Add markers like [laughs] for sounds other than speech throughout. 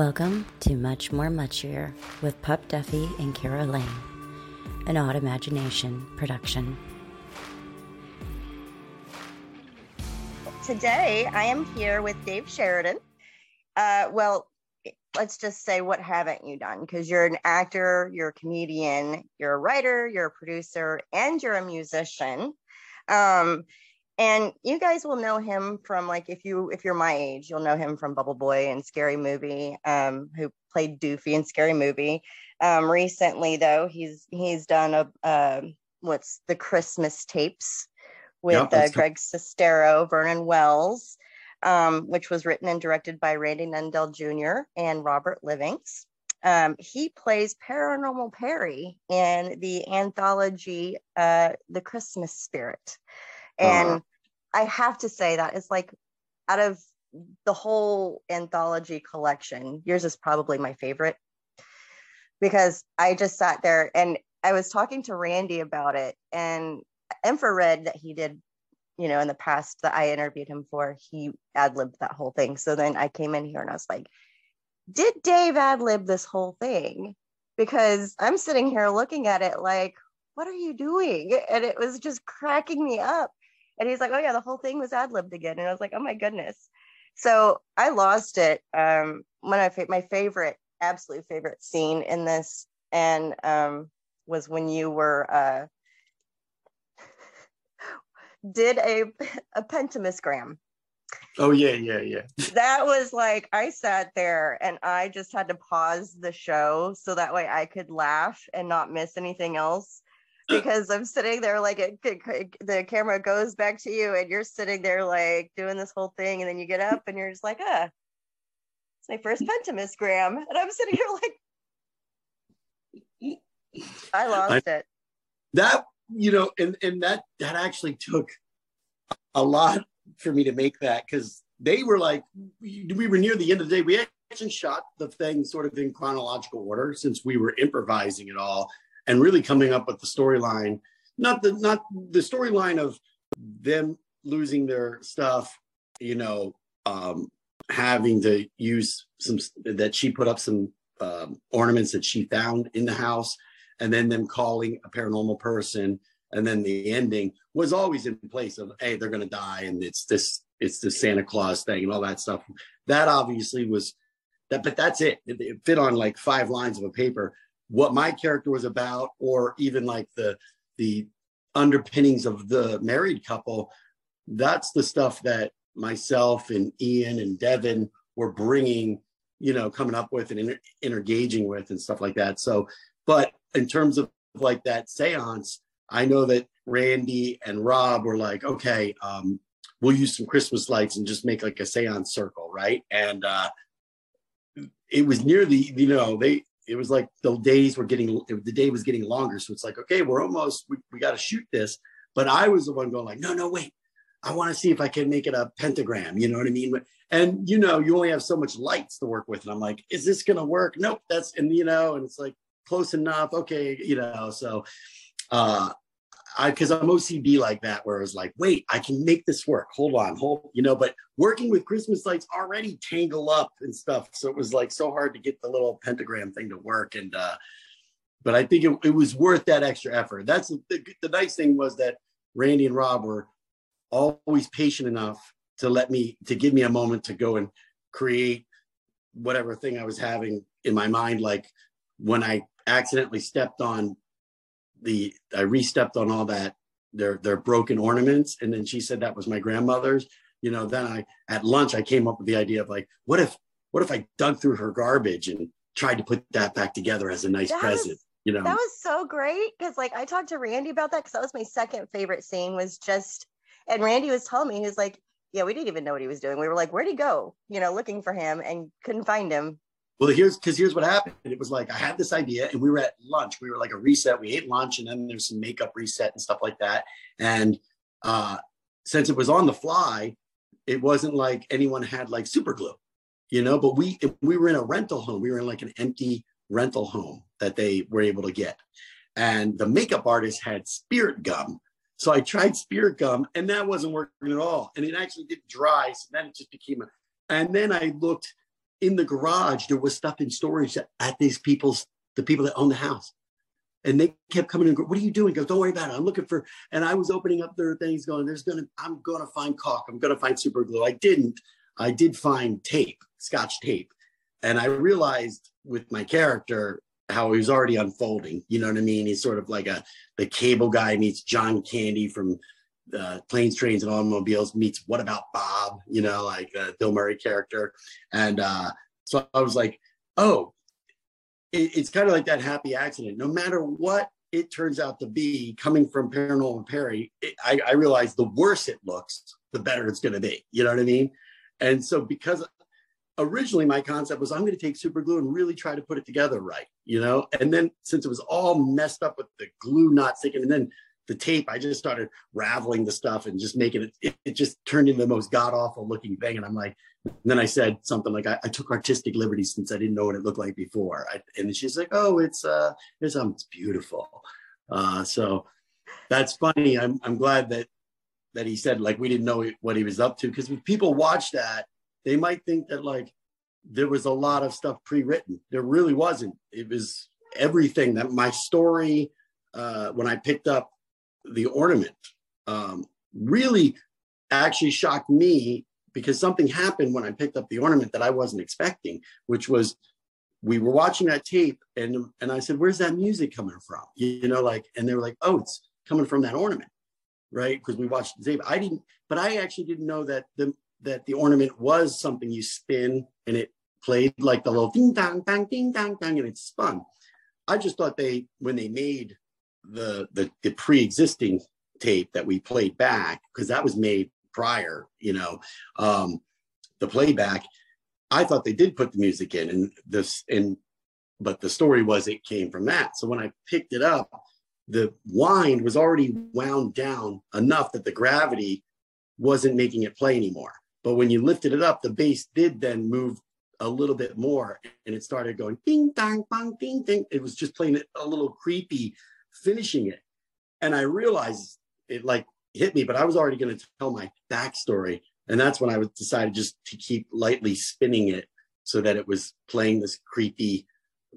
Welcome to Much More Muchier with Pup Duffy and Keira Lane, an Autimagination production. Today, I am here with Dave Sheridan. Uh, well, let's just say, what haven't you done? Because you're an actor, you're a comedian, you're a writer, you're a producer, and you're a musician. Um, and you guys will know him from like if you if you're my age you'll know him from bubble boy and scary movie um, who played doofy in scary movie. Um, recently though he's he's done a uh, what's the christmas tapes with uh, greg sestero vernon wells um, which was written and directed by randy nundlall jr and robert livings. Um, he plays paranormal perry in the anthology uh, the christmas spirit. And uh-huh. I have to say that it's like out of the whole anthology collection, yours is probably my favorite because I just sat there and I was talking to Randy about it and infrared that he did, you know, in the past that I interviewed him for, he ad libbed that whole thing. So then I came in here and I was like, did Dave ad lib this whole thing? Because I'm sitting here looking at it like, what are you doing? And it was just cracking me up and he's like, oh yeah, the whole thing was ad libbed again. And I was like, oh my goodness. So I lost it. Um, one of my, my favorite, absolute favorite scene in this, and um, was when you were uh, [laughs] did a a pentamusgram. Oh yeah, yeah, yeah. [laughs] that was like I sat there and I just had to pause the show so that way I could laugh and not miss anything else [laughs] because I'm sitting there like it, it, the camera goes back to you and you're sitting there like doing this whole thing and then you get up and you're just like ah it's my first [laughs] pentamusgram and I'm sitting here like I lost I, it. That you know and and that that actually took a lot for me to make that because they were like we, we were near the end of the day. We actually shot the thing sort of in chronological order since we were improvising it all and really coming up with the storyline, not the not the storyline of them losing their stuff, you know, um, having to use some that she put up some um, ornaments that she found in the house, and then them calling a paranormal person, and then the ending was always in place of hey they're gonna die, and it's this it's the Santa Claus thing and all that stuff. That obviously was that, but that's it. It, it fit on like five lines of a paper what my character was about or even like the the underpinnings of the married couple that's the stuff that myself and ian and devin were bringing you know coming up with and inter- engaging with and stuff like that. So but in terms of like that seance i know that randy and rob were like okay um, we'll use some christmas lights and just make like a seance circle right? And uh it was near the you know they it was like the days were getting the day was getting longer. So it's like okay we're almost we, we got to shoot this. But i was the one going like no no wait. I want to see if i can make it a pentagram you know what i mean? And you know you only have so much lights to work with. And i'm like is this gonna work? Nope that's and you know and it's like close enough. Okay you know so uh I because I'm OCD like that, where I was like, wait, I can make this work. Hold on, hold, you know. But working with Christmas lights already tangle up and stuff, so it was like so hard to get the little pentagram thing to work. And uh, but I think it, it was worth that extra effort. That's the, the nice thing was that Randy and Rob were always patient enough to let me to give me a moment to go and create whatever thing I was having in my mind. Like when I accidentally stepped on the I re-stepped on all that their their broken ornaments, and then she said that was my grandmother's. You know, then I at lunch I came up with the idea of like, what if what if I dug through her garbage and tried to put that back together as a nice that present? Was, you know, that was so great because like I talked to Randy about that because that was my second favorite scene was just, and Randy was telling me he was like, yeah, we didn't even know what he was doing. We were like, where'd he go? You know, looking for him and couldn't find him. Well, here's because here's what happened. It was like I had this idea, and we were at lunch. We were like a reset. We ate lunch, and then there's some makeup reset and stuff like that. And uh, since it was on the fly, it wasn't like anyone had like super glue, you know. But we we were in a rental home. We were in like an empty rental home that they were able to get, and the makeup artist had spirit gum. So I tried spirit gum, and that wasn't working at all. And it actually didn't dry. So then it just became a. And then I looked in the garage there was stuff in storage at these people's the people that own the house and they kept coming and go, what are you doing? Go, don't worry about it. I'm looking for, and I was opening up their things going, there's gonna, I'm gonna find caulk. I'm gonna find super glue. I didn't. I did find tape, scotch tape. And I realized with my character how he was already unfolding. You know what I mean? He's sort of like a, the cable guy meets John Candy from uh, Planes, Trains, and Automobiles meets What About Bob, you know, like uh, Bill Murray character. And uh, so I was like, oh, it, it's kind of like that happy accident. No matter what it turns out to be coming from Paranormal Perry, it, I, I realize the worse it looks, the better it's going to be. You know what I mean? And so because originally my concept was I'm going to take super glue and really try to put it together right, you know? And then since it was all messed up with the glue not sticking, and then the tape, I just started raveling the stuff and just making it, it, it just turned into the most god awful looking thing. And I'm like, then I said something like, I, I, took artistic liberties since I didn't know what it looked like before. I, and she's like, oh, it's, uh, it's, um, it's beautiful. Uh, so that's funny. I'm, I'm glad that, that he said like, we didn't know what he was up to. Cause when people watch that, they might think that like, there was a lot of stuff pre-written. There really wasn't. It was everything that my story, uh, when I picked up the ornament, um, really actually shocked me because something happened when I picked up the ornament that I wasn't expecting, which was we were watching that tape and and I said, "Where's that music coming from?" You know, like, and they were like, "Oh, it's coming from that ornament." Right, because we watched the tape. I didn't, but I actually didn't know that the that the ornament was something you spin and it played like the little ding dong dang ding dong dong and it spun. I just thought they when they made the the, the pre-existing tape that we played back because that was made prior, you know, um, the playback. I thought they did put the music in, and this and but the story was it came from that. So when I picked it up, the wind was already wound down enough that the gravity wasn't making it play anymore. But when you lifted it up, the bass did then move a little bit more and it started going ding dong bang ding ding. It was just playing it a little creepy, finishing it. And I realized it like hit me, but I was already going to tell my backstory. And that's when I decided just to keep lightly spinning it so that it was playing this creepy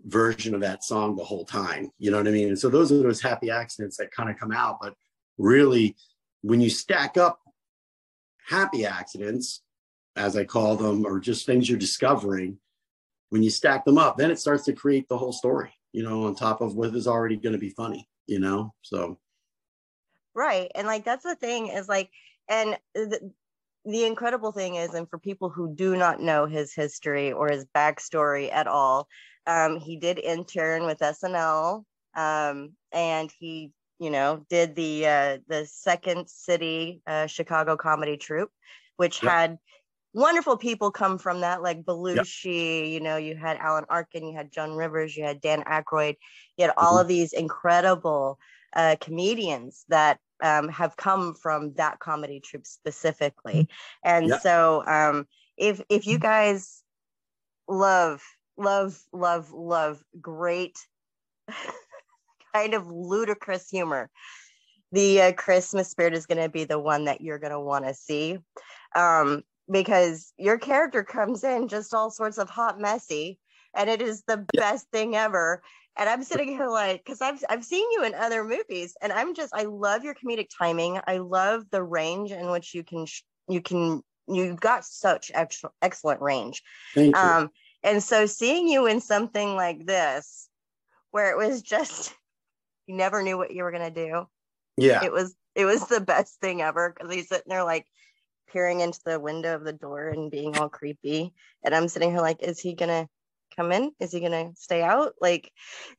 version of that song the whole time. You know what I mean? And so those are those happy accidents that kind of come out. But really, when you stack up happy accidents, as I call them, or just things you're discovering, when you stack them up, then it starts to create the whole story, you know, on top of what is already going to be funny, you know? So Right. And like that's the thing is like, and the, the incredible thing is, and for people who do not know his history or his backstory at all, um, he did intern with SNL, um, and he, you know, did the uh, the Second City uh, Chicago comedy troupe, which yep. had wonderful people come from that, like Belushi. Yep. You know, you had Alan Arkin, you had Joan Rivers, you had Dan Aykroyd, you had all mm-hmm. of these incredible uh, comedians that um, have come from that comedy troupe specifically. Mm-hmm. And yeah. so um, if if you guys love love love love great [laughs] kind of ludicrous humor the uh, christmas spirit is going to be the one that you're going to want to see um, because your character comes in just all sorts of hot messy and it is the yeah. best thing ever and I'm sitting here like, because I've I've seen you in other movies, and I'm just I love your comedic timing. I love the range in which you can you can you've got such ex- excellent range. Thank you. Um, and so seeing you in something like this, where it was just [laughs] you never knew what you were gonna do. Yeah, it was it was the best thing ever because he's sitting there like peering into the window of the door and being all creepy, and I'm sitting here like, is he gonna come in? Is he going to stay out? Like,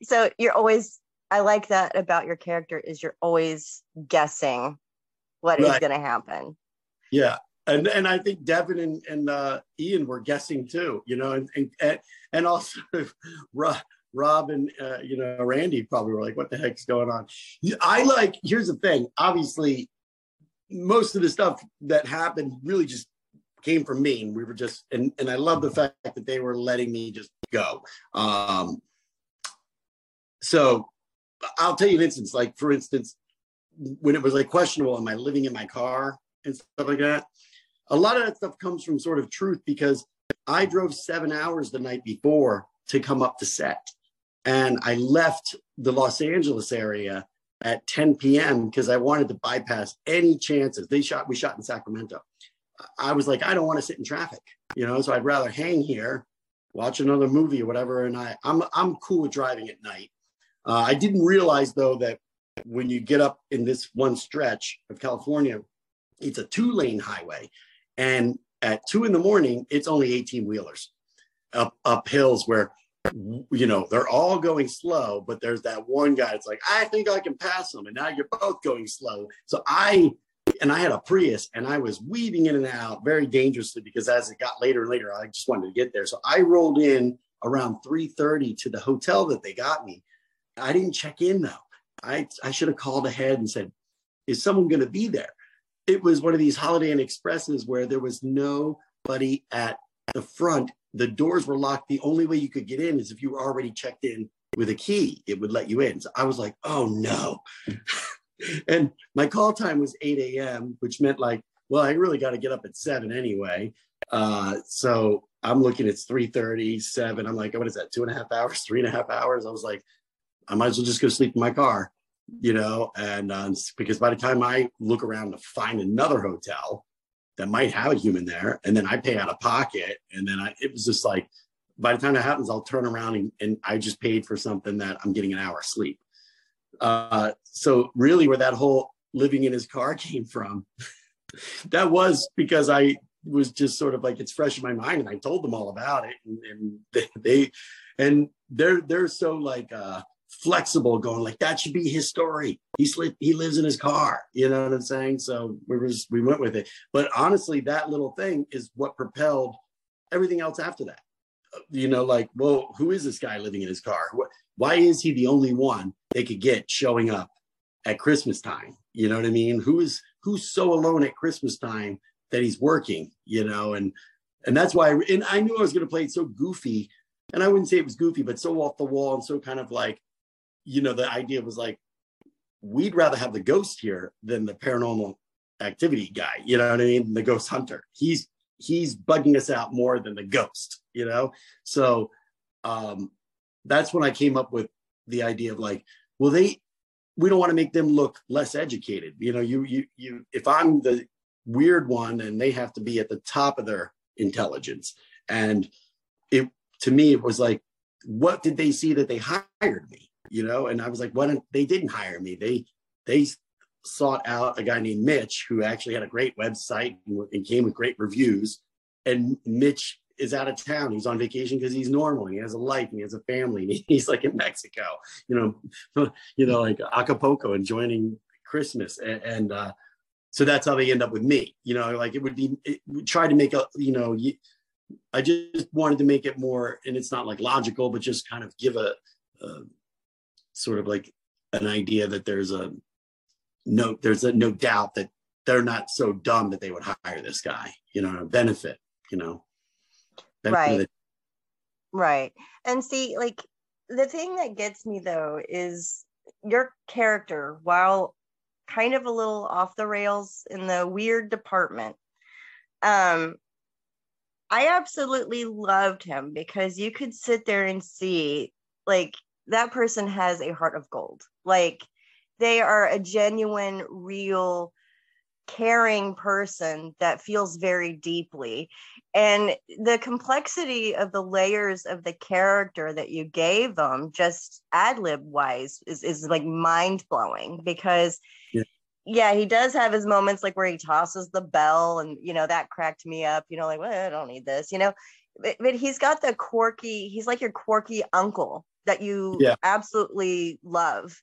so you're always, I like that about your character is you're always guessing what right. is going to happen. Yeah. And, and I think Devin and, and uh, Ian were guessing too, you know, and, and, and also [laughs] Rob, Rob and, uh, you know, Randy probably were like, what the heck's going on? I like, here's the thing, obviously most of the stuff that happened really just came from me. And we were just and, and i love the fact that they were letting me just go. Um, so i'll tell you an instance like for instance when it was like questionable am i living in my car and stuff like that? A lot of that stuff comes from sort of truth because I drove seven hours the night before to come up to set. And I left the Los Angeles area at 10 p.m. because I wanted to bypass any chances. They shot, we shot in Sacramento. I was like, I don't want to sit in traffic, you know, so I'd rather hang here, watch another movie or whatever. And I, I'm, I'm cool with driving at night. Uh, I didn't realize though that when you get up in this one stretch of California, it's a two lane highway. And at two in the morning, it's only 18 wheelers up, up hills where, you know, they're all going slow, but there's that one guy. It's like, I think I can pass them. And now you're both going slow. So I, and I had a Prius and I was weaving in and out very dangerously because as it got later and later, I just wanted to get there. So I rolled in around 3.30 to the hotel that they got me. I didn't check in though. I, I should have called ahead and said, is someone going to be there? It was one of these Holiday Inn Expresses where there was nobody at the front. The doors were locked. The only way you could get in is if you were already checked in with a key, it would let you in. So I was like, oh no. [laughs] and my call time was 8 a.m., which meant like, well, I really got to get up at seven anyway. Uh, so I'm looking, it's 3:37. I'm like, what is that? Two and a half hours, three and a half hours. I was like, I might as well just go sleep in my car, you know, and uh, because by the time I look around to find another hotel that might have a human there, and then I pay out of pocket, and then I, it was just like, by the time that happens, I'll turn around and, and I just paid for something that I'm getting an hour sleep. Uh, so really, where that whole living in his car [laughs] came from, that was because I was just sort of like it's fresh in my mind, and I told them all about it, and, and [laughs] they, and they're they're so like uh flexible going like that should be his story. He sleep he lives in his car. You know what i'm saying? So we was we went with it. But honestly that little thing is what propelled everything else after that. Uh, you know like well who is this guy living in his car? Why is he the only one they could get showing up at christmas time? You know what i mean? Who is who's so alone at christmas time that he's working you know? And and that's why and i knew i was going to play it so goofy and i wouldn't say it was goofy but so off the wall and so kind of like you know, the idea was like, we'd rather have the ghost here than the paranormal activity guy. You know what I mean? The ghost hunter. He's he's bugging us out more than the ghost. You know, so um, that's when I came up with the idea of like, well, they we don't want to make them look less educated. You know, you you you if I'm the weird one and they have to be at the top of their intelligence and it to me it was like what did they see that they hired me you know, and I was like, "What?" They didn't hire me. They they sought out a guy named Mitch who actually had a great website and came with great reviews. And Mitch is out of town. He's on vacation because he's normal. He has a life. And he has a family. [laughs] He's like in Mexico, you know, [laughs] you know, like Acapulco, enjoying Christmas. And, and uh, so that's how they end up with me. You know, like it would be it, try to make a, you know, I just wanted to make it more, and it's not like logical, but just kind of give a, a sort of like an idea that there's a no there's a no doubt that they're not so dumb that they would hire this guy you know a benefit you know. Benefit right. right. And see like the thing that gets me though is your character while kind of a little off the rails in the weird department um i absolutely loved him because you could sit there and see like that person has a heart of gold. Like they are a genuine, real, caring person that feels very deeply. And the complexity of the layers of the character that you gave them, just ad lib wise, is, is like mind blowing because. Yeah. yeah, he does have his moments like where he tosses the bell, and you know that cracked me up. You know, like well, I don't need this. You know, but, but he's got the quirky. He's like your quirky uncle that you yeah. absolutely love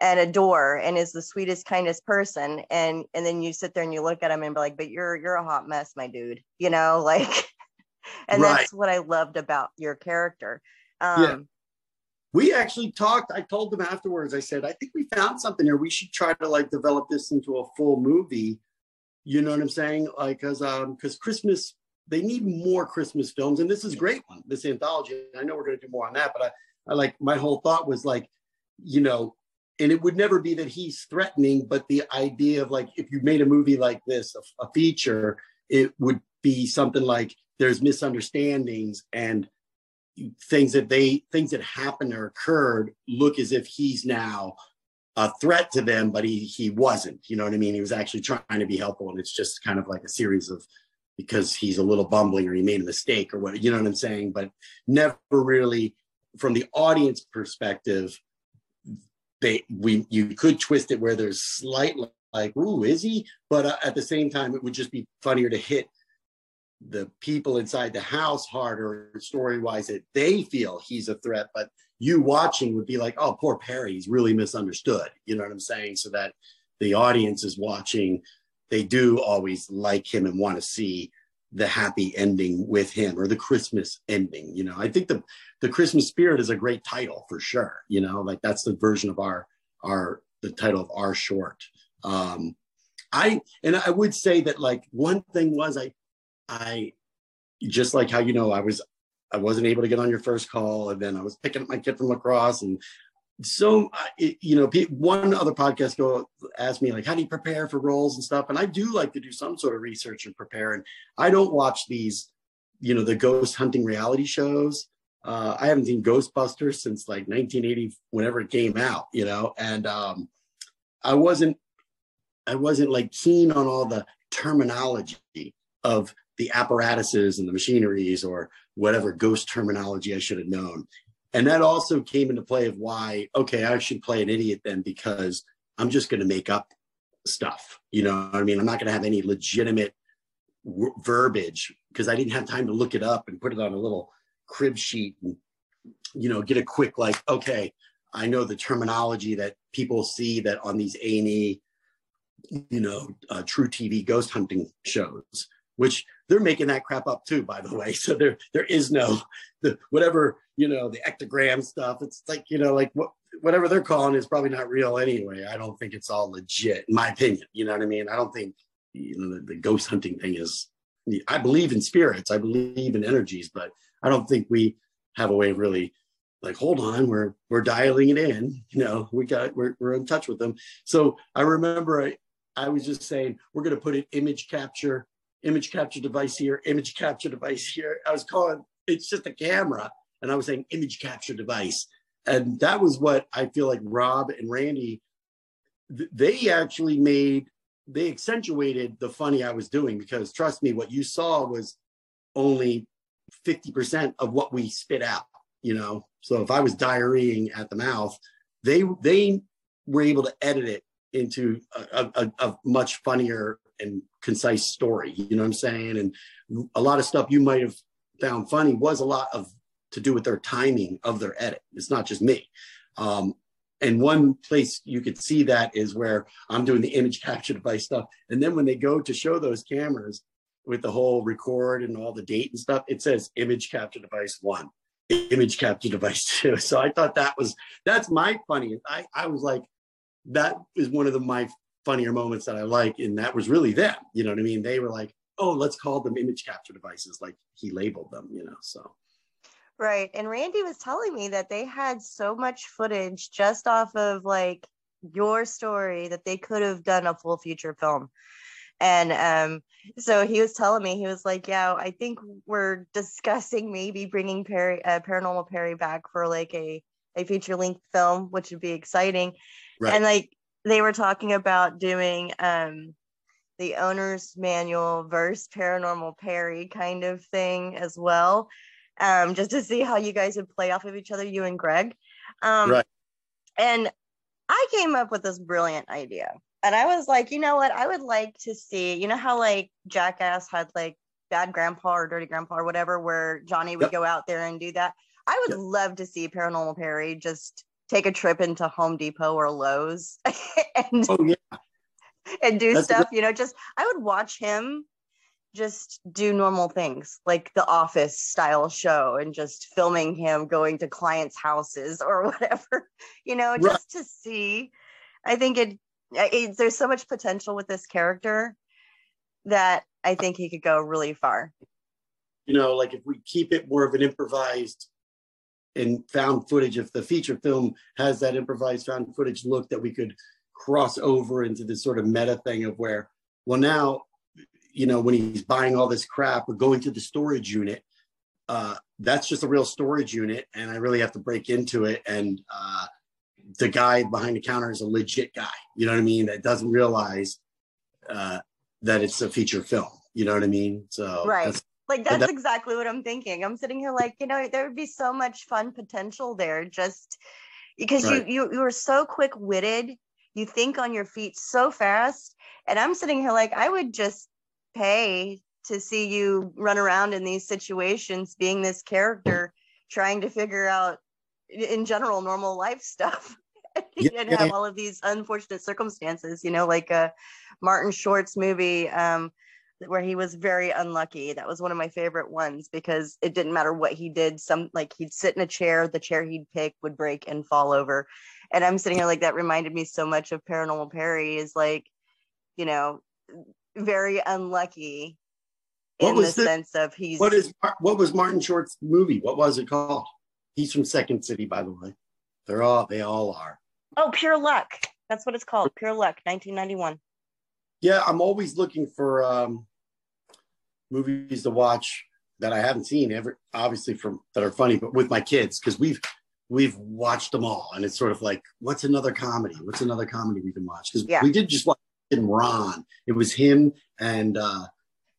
and adore and is the sweetest kindest person and and then you sit there and you look at him and be like but you're you're a hot mess my dude you know [laughs] like and right. that's what i loved about your character um yeah. we actually talked i told them afterwards i said i think we found something here we should try to like develop this into a full movie you know what i'm saying like because um because christmas they need more christmas films and this is a great one this anthology i know we're going to do more on that but i I like my whole thought was like, you know, and it would never be that he's threatening, but the idea of like if you made a movie like this, a, a feature, it would be something like there's misunderstandings and things that they things that happened or occurred look as if he's now a threat to them, but he he wasn't. You know what I mean? He was actually trying to be helpful, and it's just kind of like a series of because he's a little bumbling or he made a mistake or what you know what I'm saying, but never really from the audience perspective. They we you could twist it where there's slight like ooh is he, but uh, at the same time it would just be funnier to hit the people inside the house harder story wise that they feel he's a threat, but you watching would be like, oh, poor Perry, he's really misunderstood. You know what I'm saying? So that the audience is watching, they do always like him and want to see the happy ending with him or the Christmas ending. You know, I think the the Christmas spirit is a great title for sure. You know, like that's the version of our our the title of our short. Um, I and I would say that like one thing was I I just like how you know I was I wasn't able to get on your first call, and then I was picking up my kid from lacrosse, and so you know, one other podcast go asked me like, how do you prepare for roles and stuff, and I do like to do some sort of research and prepare, and I don't watch these, you know, the ghost hunting reality shows. Uh, I haven't seen Ghostbusters since like 1980, whenever it came out, you know, and um, I wasn't, I wasn't like keen on all the terminology of the apparatuses and the machineries or whatever ghost terminology I should have known. And that also came into play of why, okay, I should play an idiot then because I'm just going to make up stuff. You know I mean? I'm not going to have any legitimate w- verbiage because I didn't have time to look it up and put it on a little crib sheet and, you know, get a quick, like, okay, I know the terminology that people see that on these A&E, you know, uh, truTV ghost hunting shows which they're making that crap up too, by the way. [laughs] So there there is no the whatever you know the ectogram stuff. It's like you know like what whatever they're calling is probably not real anyway. I don't think it's all legit, in my opinion. You know what I mean? I don't think you know the, the ghost hunting thing is. I believe in spirits. I believe in energies, but I don't think we have a way of really like hold on we're we're dialing it in you know we got we're, we're in touch with them so i remember i i was just saying we're going to put an image capture image capture device here, image capture device here. I was calling it's just a camera, and I was saying image capture device. And that was what I feel like Rob and Randy, they actually made, they accentuated the funny I was doing because trust me, what you saw was only 50% of what we spit out, you know? So if I was diarrheaing at the mouth, they, they were able to edit it into a, a, a much funnier and concise story. You know what I'm saying? And a lot of stuff you might have found funny was a lot of to do with their timing of their edit. It's not just me. Um, and one place you could see that is where I'm doing the image [laughs] capture device stuff. And then when they go to show those cameras with the whole record and all the date and stuff, it says image capture device one, image capture device [laughs] two. So I thought that was, that's my funny. I, I was like, that is one of the, my funnier moments that I like. And that was really them. You know what I mean? They were like, oh, let's call them image capture devices, like he labeled them, you know. So right. And Randy was telling me that they had so much footage just off of like your story that they could have done a full feature film. And um, so he was telling me, he was like, Yeah, I think we're discussing maybe bringing Perry, uh, Paranormal Perry back for like a, a feature length film, which would be exciting. Right. And like they were talking about doing um, the owner's manual versus paranormal Perry kind of thing as well, um, just to see how you guys would play off of each other, you and Greg. Um, right. And I came up with this brilliant idea. And I was like, you know what? I would like to see, you know how like Jackass had like bad grandpa or dirty grandpa or whatever, where Johnny would yep. go out there and do that. I would yep. love to see Paranormal Perry just take a trip into Home Depot or Lowe's [laughs] and oh, yeah. and do That's stuff. Good. You know, just I would watch him just do normal things like the office style show and just filming him going to clients' houses or [laughs] whatever, you know, just right. to see. I think it, it there's so much potential with this character that I think he could go really far. You know, like if we keep it more of an improvised and found footage, if the feature film has that improvised found footage look that we could cross over into this sort of meta thing of where, well, now, you know, when he's buying all this crap or going to the storage unit, uh, that's just a real storage unit, and I really have to break into it. And uh, the guy behind the counter is a legit guy. You know what I mean? That doesn't realize uh, that it's a feature film. You know what I mean? So right. that's- like that's that- exactly what I'm thinking. I'm sitting here like, you know, there would be so much fun potential there just because Right. you you you are so quick-witted. You think on your feet so fast. And I'm sitting here like I would just pay to see you run around in these situations being this character trying to figure out in general normal life stuff. [laughs] Yeah, and have all of these unfortunate circumstances, you know, like a Martin Short's movie um where he was very unlucky. That was one of my favorite ones because it didn't matter what he did. Some like he'd sit in a chair, the chair he'd pick would break and fall over. And I'm sitting here like that reminded me so much of Paranormal Perry is like, you know, very unlucky What in the, sense of he's what is what was Martin Short's movie? What was it called? He's from Second City, by the way. They're all they all are. oh pure luck. That's what it's called. Pure luck, 1991. Yeah, I'm always looking for um, movies to watch that I haven't seen ever, obviously from that are funny, but with my kids because we've we've watched them all, and it's sort of like, what's another comedy? What's another comedy we can watch? Because Yeah. we did just watch in Ron. It was him and uh,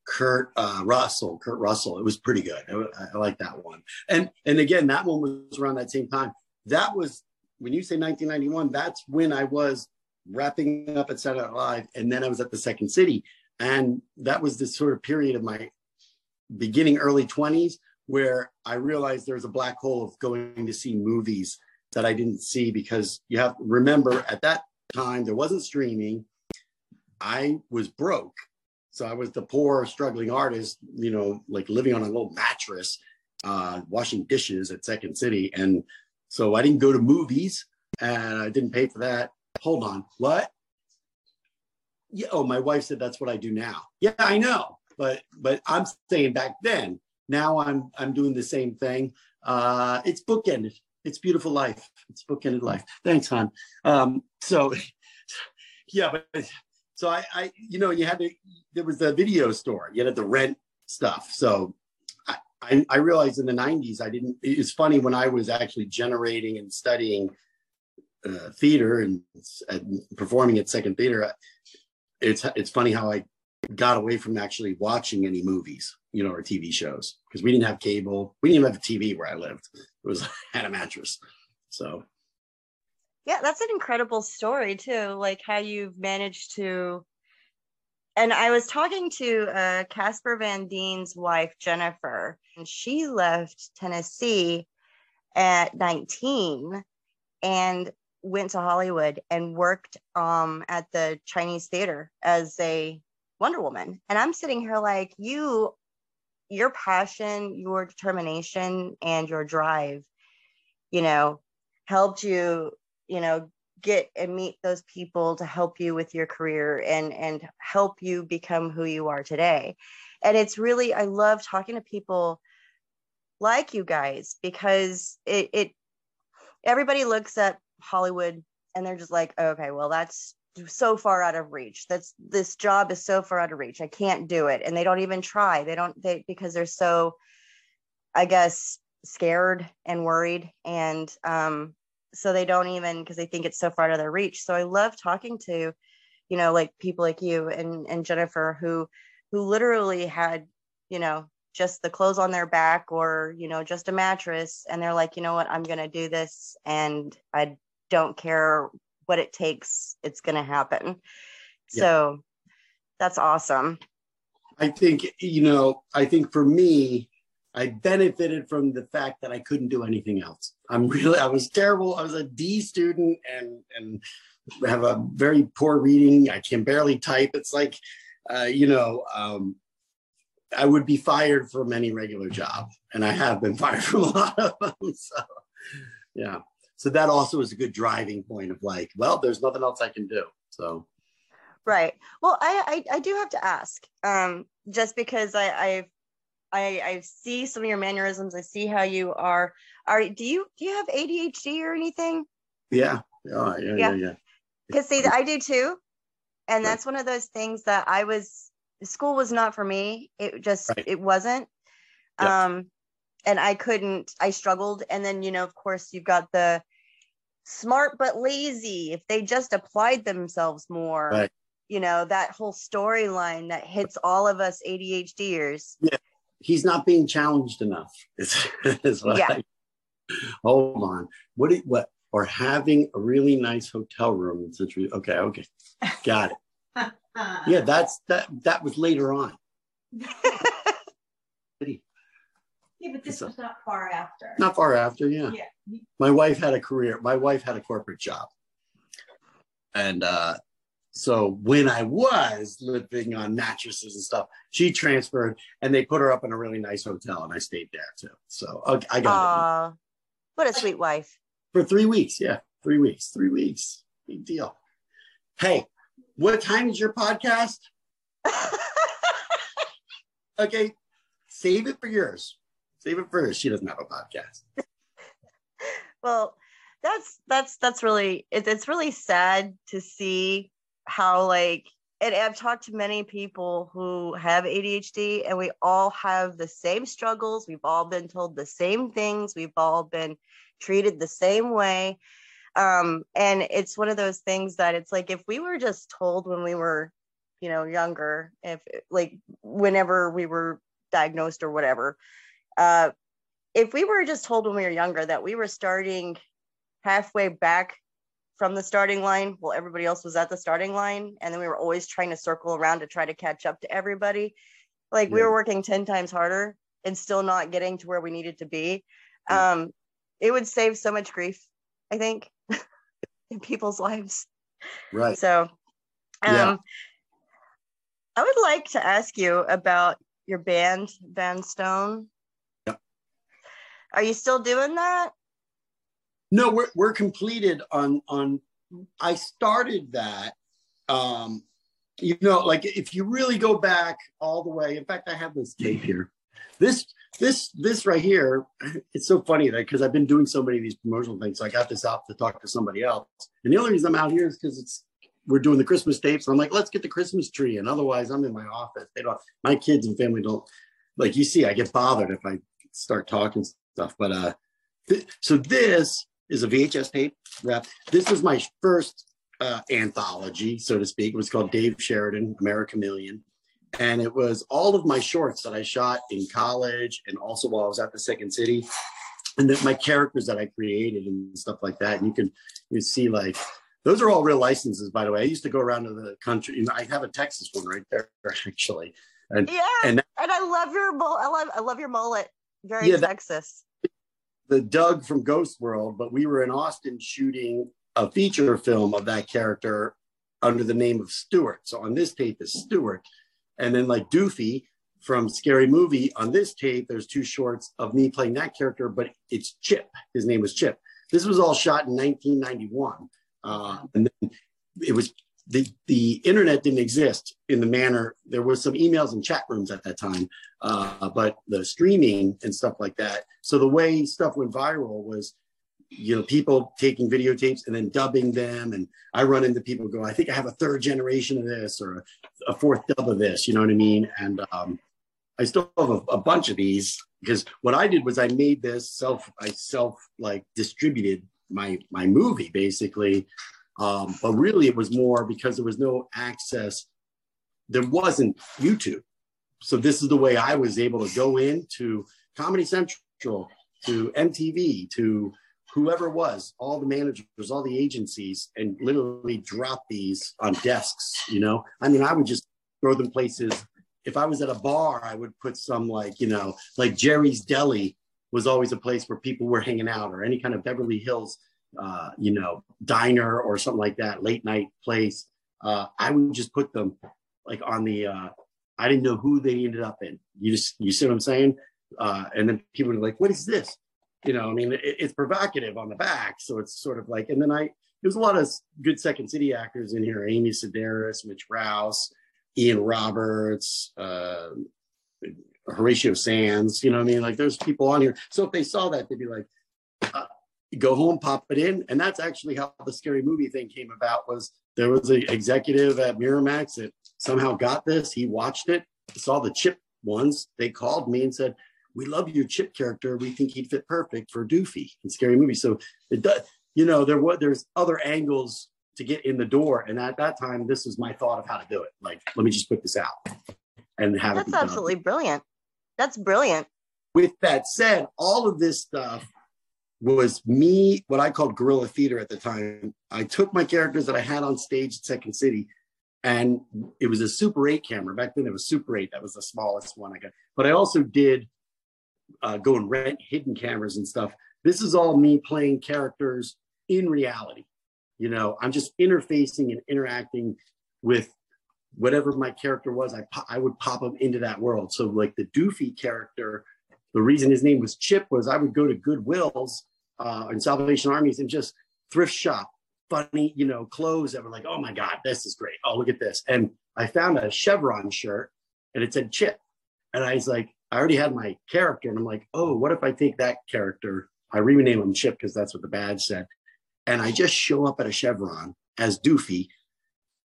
Kurt uh, Russell. Kurt Russell. It was pretty good. I, I like that one. And and again, that one was around that same time. That was when you say 1991. That's when I was wrapping up at Saturday Night Live, and then I was at the Second City, and that was this sort of period of my beginning early 20s where I realized there was a black hole of going to see movies that I didn't see because you have to remember at that time there wasn't streaming. I was broke. So I was the poor, struggling artist, you know, like living on a little mattress, uh, washing dishes at Second City. And so I didn't go to movies and I didn't pay for that. Hold on. What? Yeah. Oh, my wife said that's what I do now. Yeah, I know. But but I'm saying back then, now I'm I'm doing the same thing. Uh it's bookended. It's beautiful life. It's bookended life. Thanks, hon. Um, so [laughs] yeah, but so I, I, you know, you had to. There was the video store. You had to rent stuff. So I, I, I realized in the '90s, I didn't. It's funny when I was actually generating and studying uh, theater and, and performing at Second Theater. It's it's funny how I got away from actually watching any movies, you know, or TV shows because we didn't have cable. We didn't even have a TV where I lived. It was [laughs] had a mattress. So Yeah, that's an incredible story too. Like how you've managed to. And I was talking to uh, Casper Van Dien's wife, Jennifer, and she left Tennessee at 19 and went to Hollywood and worked um, at the Chinese theater as a Wonder Woman. And I'm sitting here like, you, your passion, your determination, and your drive, you know, helped you you know get and meet those people to help you with your career and and help you become who you are today. And it's really i love talking to people like you guys because it it everybody looks at hollywood and they're just like okay well that's so far out of reach. That's this job is so far out of reach. I can't do it. And they don't even try. They don't they because they're so i guess scared and worried. And um so they don't even because they think it's so far out of their reach. So i love talking to you know like people like you and and jennifer who who literally had you know just the clothes on their back or you know just a mattress. And they're like you know what? I'm going to do this and i don't care what it takes. It's going to happen. Yeah. so that's awesome. I think, you know, I think for me, I benefited from the fact that I couldn't do anything else. I'm really, I was terrible. I was a D student and, and have a very poor reading. I can barely type. It's like, uh, you know, um, I would be fired from any regular job. And I have been [laughs] fired from a lot of them. So, yeah. So that also is a good driving point of like, well, there's nothing else I can do. So, Right. Well, I, I I do have to ask, um, just because I I I I see some of your mannerisms. I see how you are. Are do you do you have ADHD or anything? yeah. Yeah. Yeah. Yeah. Yeah. yeah. Because see, I do too, and Right. that's one of those things that I was school was not for me. It just Right. it wasn't. Yep. Um, and I couldn't. I struggled. And then you know, of course, you've got the smart but lazy. If they just applied themselves more, Right. you know, that whole storyline that hits all of us ADHDers. He's not being challenged enough. [laughs] Is, is what Yeah. I, hold on. What? It, what? Or having a really nice hotel room in Century. Okay. Okay. Got it. [laughs] Yeah. That's that. That was later on. [laughs] Yeah, but this So- was not far after. Not far after. Yeah. Yeah. my wife had a career my wife had a corporate job and uh so when i was living on mattresses and stuff she transferred and they put her up in a really nice hotel and i stayed there too. So i, I got it. What a sweet wife. for three weeks yeah three weeks three weeks big deal. Hey what time is your podcast? [laughs] Okay save it for yours. Save it for yours. She doesn't have a podcast. [laughs] Well that's that's that's really it, it's really sad to see how like and i've talked to many people who have adhd and we all have the same struggles. We've all been told the same things. We've all been treated the same way. Um and it's one of those things that it's like if we were just told when we were you know younger if like whenever we were diagnosed or whatever uh if we were just told when we were younger that we were starting halfway back from the starting line while everybody else was at the starting line and then we were always trying to circle around to try to catch up to everybody. Like we were working 10 times harder and still not getting to where we needed to be. Yeah. um it would save so much grief i think [laughs] in people's lives. Right. So um Yeah. i would like to ask you about your band van stone Yep. are you still doing that No, we're we're completed on on. I started that. Um, you know, like if you really go back all the way. In fact, I have this tape here. This this this right here. It's so funny that because I've been doing so many of these promotional things, so I got this out to talk to somebody else. And the only reason I'm out here is because it's we're doing the Christmas tapes. And I'm like, let's get the Christmas tree. And otherwise, I'm in my office. They don't. My kids and family don't. Like you see, I get bothered if I start talking stuff. But uh, th- so this is a VHS tape wrap. This was my first uh, anthology, so to speak. It was called Dave Sheridan, America Million. And it was all of my shorts that I shot in college and also while I was at the Second City. And then my characters that I created and stuff like that. And you can you see like those are all real licenses, by the way. I used to go around to the country. You know, I have a Texas one right there, [laughs] actually. And Yeah, And and, I love your I love I love your mullet. Very Yeah, that- Texas. The Doug from Ghost World, but we were in Austin shooting a feature film of that character under the name of Stewart. So on this tape is Stewart. And then like Doofy from Scary Movie, on this tape, there's two shorts of me playing that character, but it's Chip. His name was Chip. This was all shot in 1991. Uh, and it was the, the internet didn't exist in the manner, there was some emails and chat rooms at that time uh, but the streaming and stuff like that. So the way stuff went viral was, you know, people taking videotapes and then dubbing them. And I run into people go, I think I have a third generation of this or a, a fourth dub of this. You know what I mean? And um, I still have a, a bunch of these because what I did was I made this self, I self like distributed my my movie basically. Um, but really, it was more because there was no access. There wasn't YouTube so this is the way I was able to go into Comedy Central, to MTV, to whoever was, all the managers, all the agencies, and literally drop these on desks. You know, I mean, I would just throw them places. If I was at a bar, I would put some like you know, like Jerry's Deli was always a place where people were hanging out, or any kind of Beverly Hills, uh, you know, diner or something like that, late night place. Uh, I would just put them like on the uh, I didn't know who they ended up in. You just, you see what I'm saying? Uh, and then people are like, what is this? You know, I mean, it, it's provocative on the back. So it's sort of like, and then I, there's a lot of good Second City actors in here Amy Sedaris, Mitch Rouse, Ian Roberts, uh, Horatio Sanz. You know what I mean? Like there's people on here. So if they saw that, they'd be like, uh, go home, pop it in. And that's actually how the scary movie thing came about was there was an executive at Miramax that somehow got this. He watched it, saw the chip ones. They called me and said, "We love your chip character. We think he'd fit perfect for Doofy in scary movie." So it does, you know, there was there's other angles to get in the door, and at that time, this was my thought of how to do it. Like, let me just put this out and have That's it. be done. absolutely brilliant. That's brilliant. With that said, all of this stuff was me, what I called guerrilla theater at the time. I took my characters that I had on stage at Second City, and it was a Super 8 camera. Back then, it was Super 8. That was the smallest one I got. But I also did uh, go and rent hidden cameras and stuff. This is all me playing characters in reality. You know, I'm just interfacing and interacting with whatever my character was. I I would pop them into that world. So like the Doofy character, the reason his name was Chip was I would go to Goodwills uh, and Salvation Armies and just thrift shop funny, you know, clothes that were like, oh my God, this is great. Oh, look at this. And I found a Chevron shirt and it said Chip. And I was like, I already had my character. And I'm like, oh, what if I take that character? I rename him Chip because that's what the badge said. And I just show up at a Chevron as Doofy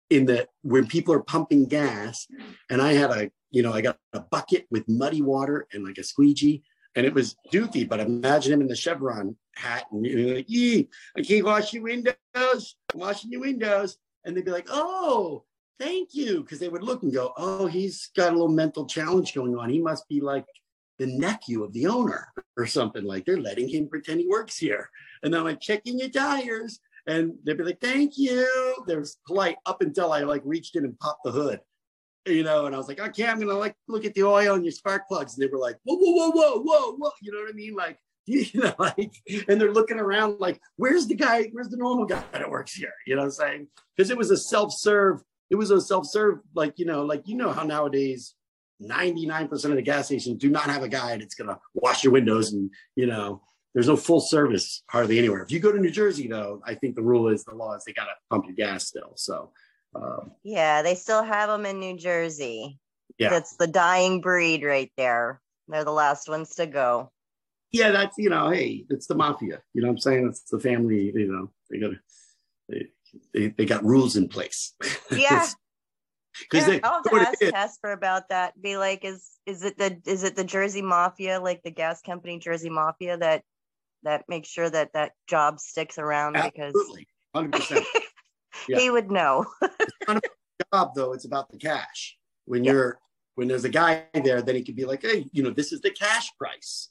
in that when people are pumping gas. And I had a, you know, I got a bucket with muddy water and like a squeegee. And it was Doofy, but imagine him in the Chevron hat and you're like, Yee, I can't wash your windows. I'm washing your windows. And they'd be like, oh, thank you. Because they would look and go, oh, he's got a little mental challenge going on. He must be like the nephew of the owner or something like they're letting him pretend he works here. And I'm like, checking your tires. And they'd be like, thank you. They was polite up until I like reached in and popped the hood. You know, and I was like, okay, I'm gonna like look at the oil and your spark plugs. And they were like, whoa, whoa, whoa, whoa, whoa, whoa. You know what I mean? Like, [laughs] you know, like, and they're looking around like, where's the guy? Where's the normal guy that works here? You know what I'm saying? Because it was a self-serve, it was a self-serve, like, you know, like, you know how nowadays 99% of the gas stations do not have a guy that's gonna wash your windows and, you know, there's no full service hardly anywhere. If you go to New Jersey, though, I think the rule is the law is they gotta pump your gas still. So, um, Yeah, they still have them in New Jersey. Yeah. That's the dying breed right there. They're the last ones to go. yeah, that's you know, hey, it's the mafia. You know what I'm saying? It's the family. You know, they got they, they, they got rules in place. [laughs] Yeah. because Yeah, they I'll have to ask Casper about that. Be like, is is it the is it the Jersey Mafia, like the gas company Jersey Mafia, that that makes sure that that job sticks around because hundred percent. Yeah. [laughs] he would know. [laughs] Job though, it's about the cash. When Yeah. you're when there's a guy there, then he could be like, hey, you know, this is the cash price.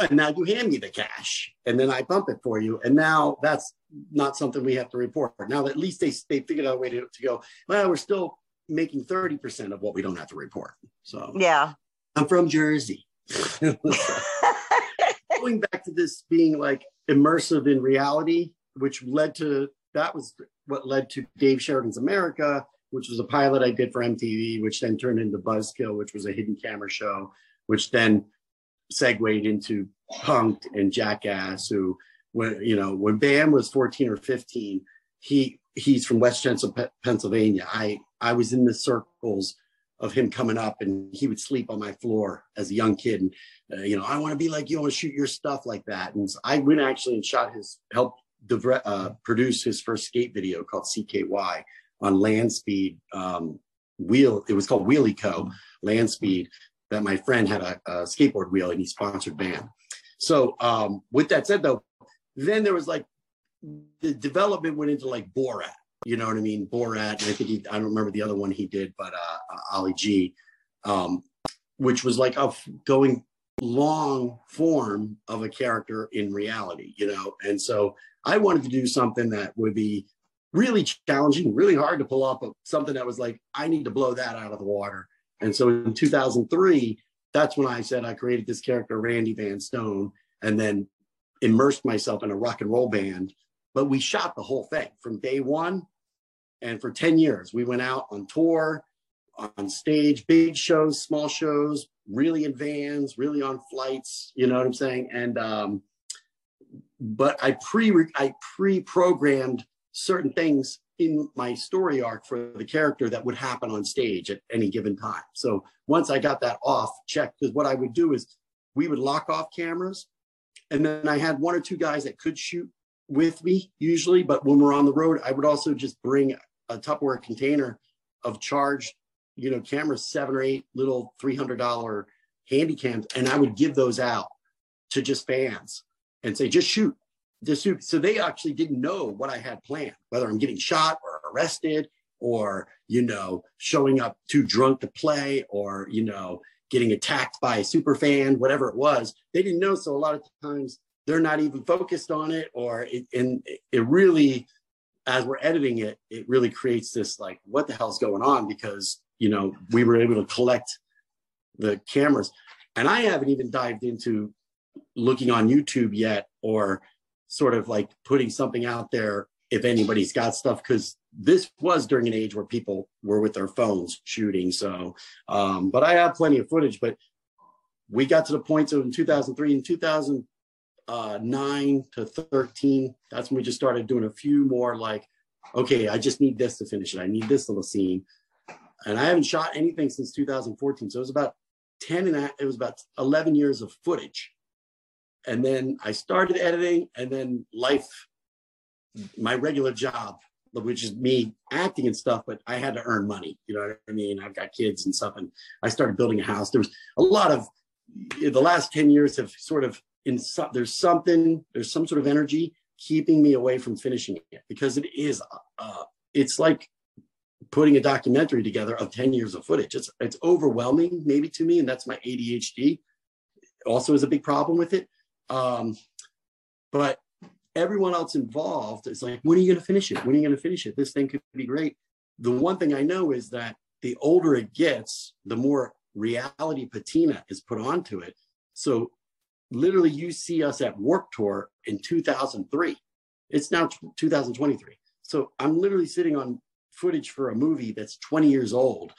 And now you hand me the cash, and then I bump it for you. And now that's not something we have to report. Now at least they they figured out a way to, to go. Well, we're still making thirty percent of what we don't have to report. So yeah. I'm from Jersey. [laughs] going back to this being like immersive in reality, which led to that was what led to Dave Sheridan's America, which was a pilot I did for MTV, which then turned into Buzzkill, which was a hidden camera show, which then segued into Punked and Jackass, who when you know when Bam was 14 or 15, he he's from West Jensen, Pennsylvania. I I was in the circles of him coming up and he would sleep on my floor as a young kid. And uh, you know i want to be like you want to shoot your stuff like that. And so i went actually and shot his helped dire- uh, produce his first skate video called cky on land speed um, wheel it was called wheelie co land speed that my friend had a, a skateboard wheel and he sponsored Bam. So um, with that said though then there was like the development went into like borat you know what I mean? Borat, and I think he, I don't remember the other one he did, but uh, Ali G, um, which was like a going long form of a character in reality, you know? And so I wanted to do something that would be really challenging, really hard to pull off, but something that was like, I need to blow that out of the water. And so in 2003, that's when I said I created this character, Randy Van Stone, and then immersed myself in a rock and roll band. But we shot the whole thing from day one and for 10 years, we went out on tour, on stage, big shows, small shows, really in vans, really on flights, you know what I'm saying? And, um, but I pre, I pre-programmed certain things in my story arc for the character that would happen on stage at any given time. So once I got that off check, because what I would do is we would lock off cameras. And then I had one or two guys that could shoot with me usually, but when we're on the road, I would also just bring a Tupperware container of charged you know, cameras, seven or eight little $300 handy cams, and I would give those out to just fans and say, just shoot, just shoot. So they actually didn't know what I had planned, whether I'm getting shot or arrested or, you know, showing up too drunk to play or, you know, getting attacked by a super fan, whatever it was. They didn't know. So a lot of times they're not even focused on it or it, and it really as we're editing it it really creates this like what the hell's going on? Because you know we were able to collect the cameras. And i haven't even dived into looking on youtube yet or sort of like putting something out there if anybody's got stuff because this was during an age where people were with their phones shooting. So um, but i have plenty of footage but we got to the point so in 2003 and 2000 uh, nine to 13, that's when we just started doing a few more like, okay, I just need this to finish it. I need this little scene. And I haven't shot anything since 2014. So it was about 10 and a, it was about 11 years of footage. And then I started editing and then life, my regular job, which is me acting and stuff, but I had to earn money. You know what I mean? I've got kids and stuff. And I started building a house. There was a lot of the last 10 years have sort of in some, there's something, there's some sort of energy keeping me away from finishing it because it is, uh, it's like putting a documentary together of 10 years of footage. It's, it's overwhelming maybe to me. And that's my ADHD also is a big problem with it. Um, but everyone else involved is like, when are you going to finish it? When are you going to finish it? This thing could be great. The one thing I know is that the older it gets, the more reality patina is put onto it. So literally you see us at Warped Tour in 2003. It's now 2023. So I'm literally sitting on footage for a movie that's 20 years old.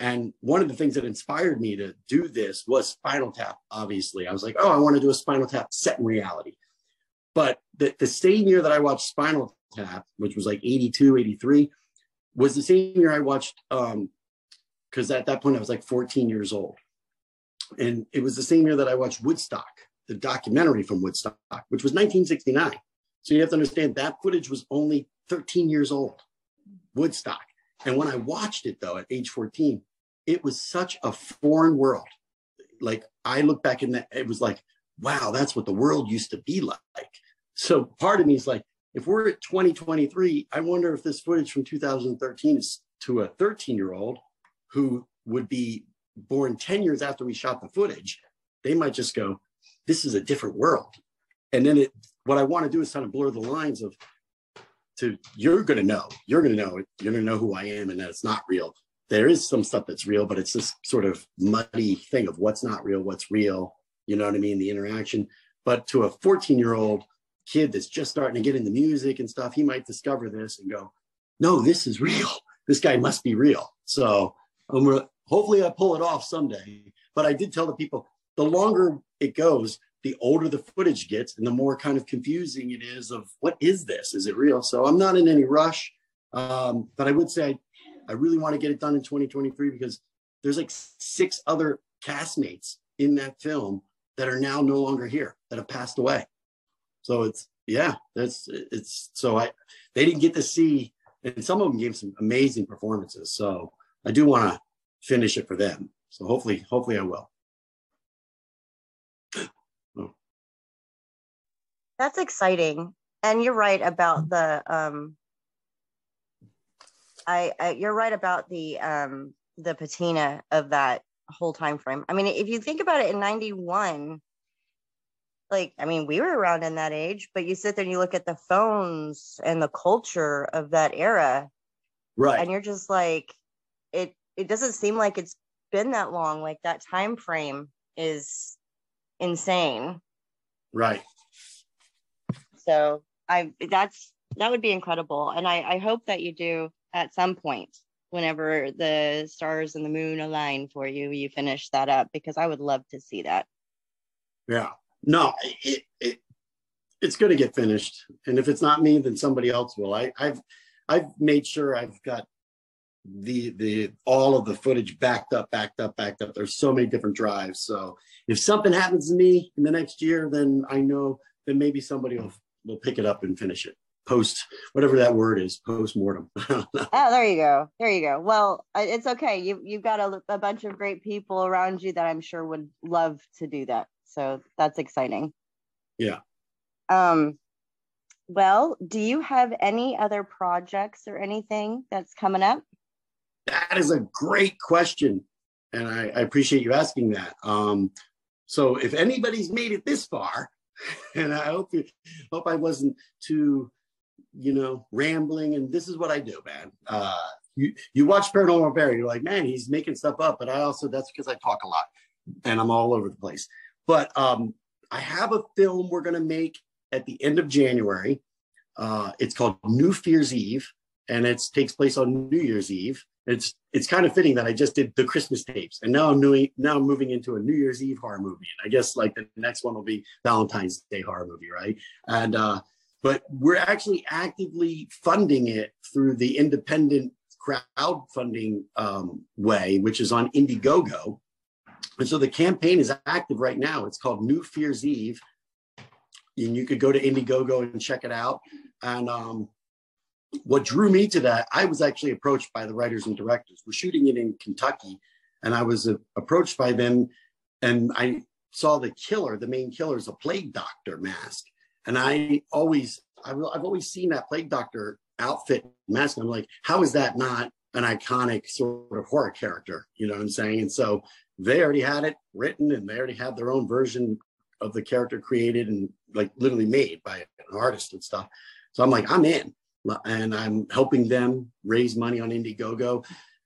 And one of the things that inspired me to do this was Spinal Tap, obviously. I was like, oh, I want to do a Spinal Tap set in reality. But the, the same year that I watched Spinal Tap, which was like 82, 83, was the same year I watched, because um, at that point I was like 14 years old. And it was the same year that I watched Woodstock, the documentary from Woodstock, which was 1969. So you have to understand that footage was only 13 years old, Woodstock. And when I watched it though, at age 14, it was such a foreign world. Like I look back in that, it was like, wow, that's what the world used to be like. So part of me is like, if we're at 2023, I wonder if this footage from 2013 is to a 13 year old who would be born 10 years after we shot the footage, they might just go, this is a different world. And then it, what I want to do is kind of blur the lines of, to you're going to know, you're going to know, you're going to know who I am and that it's not real. There is some stuff that's real, but it's this sort of muddy thing of what's not real, what's real. You know what I mean? The interaction. But to a 14 year old kid that's just starting to get into music and stuff, he might discover this and go, no, this is real. This guy must be real. So um, hopefully I pull it off someday. But I did tell the people the longer it goes, the older the footage gets and the more kind of confusing it is of what is this? Is it real? So I'm not in any rush. Um, but I would say I, I really want to get it done in 2023 because there's like six other castmates in that film that are now no longer here that have passed away. So it's yeah, that's it's so I they didn't get to see and some of them gave some amazing performances. So I do want to finish it for them. So hopefully, hopefully I will. Oh. That's exciting. And you're right about the um I, I you're right about the um the patina of that whole time frame. I mean, if you think about it in 91, like I mean, we were around in that age, but you sit there and you look at the phones and the culture of that era. Right. And you're just like, it doesn't seem like it's been that long. Like that time frame is insane. Right. So I that's that would be incredible. And I, I hope that you do at some point whenever the stars and the moon align for you, you finish that up because I would love to see that. Yeah. No, it, it it's going to get finished. And if it's not me, then somebody else will. I, I've I've made sure I've got the the all of the footage backed up, backed up, backed up. There's so many different drives. So if something happens to me in the next year, then I know that maybe somebody will will pick it up and finish it. post whatever that word is post mortem. [laughs] oh, there you go. There you go. Well, it's okay. You you've got a, a bunch of great people around you that I'm sure would love to do that. So that's exciting. Yeah. Um. Well, do you have any other projects or anything that's coming up? That is a great question, and I, I appreciate you asking that. Um, so, if anybody's made it this far, [laughs] and I hope you hope I wasn't too you know, rambling. And this is what I do, man. Uh, you you watch Paranormal Barry, you're like, man, he's making stuff up. But I also that's because I talk a lot and I'm all over the place. But um, I have a film we're gonna make at the end of January. Uh, it's called New Fear's Eve, and it takes place on New Year's Eve. It's it's kind of fitting that I just did the Christmas tapes, and now I'm now I'm moving into a New Year's Eve horror movie. And I guess like the next one will be Valentine's Day horror movie, right? And uh, but we're actually actively funding it through the independent crowdfunding um, way, which is on Indiegogo. And so the campaign is active right now. It's called New Fear's Eve. And you could go to Indiegogo and check it out. And um, what drew me to that, I was actually approached by the writers and directors. We're shooting it in Kentucky, and I was uh, approached by them, and I saw the killer, the main killer, is a plague doctor mask. And I always, I've, I've always seen that plague doctor outfit mask. I'm like, how is that not an iconic sort of horror character? You know what I'm saying? And so they already had it written and they already had their own version of the character created and like literally made by an artist and stuff. So I'm like, I'm in and I'm helping them raise money on Indiegogo.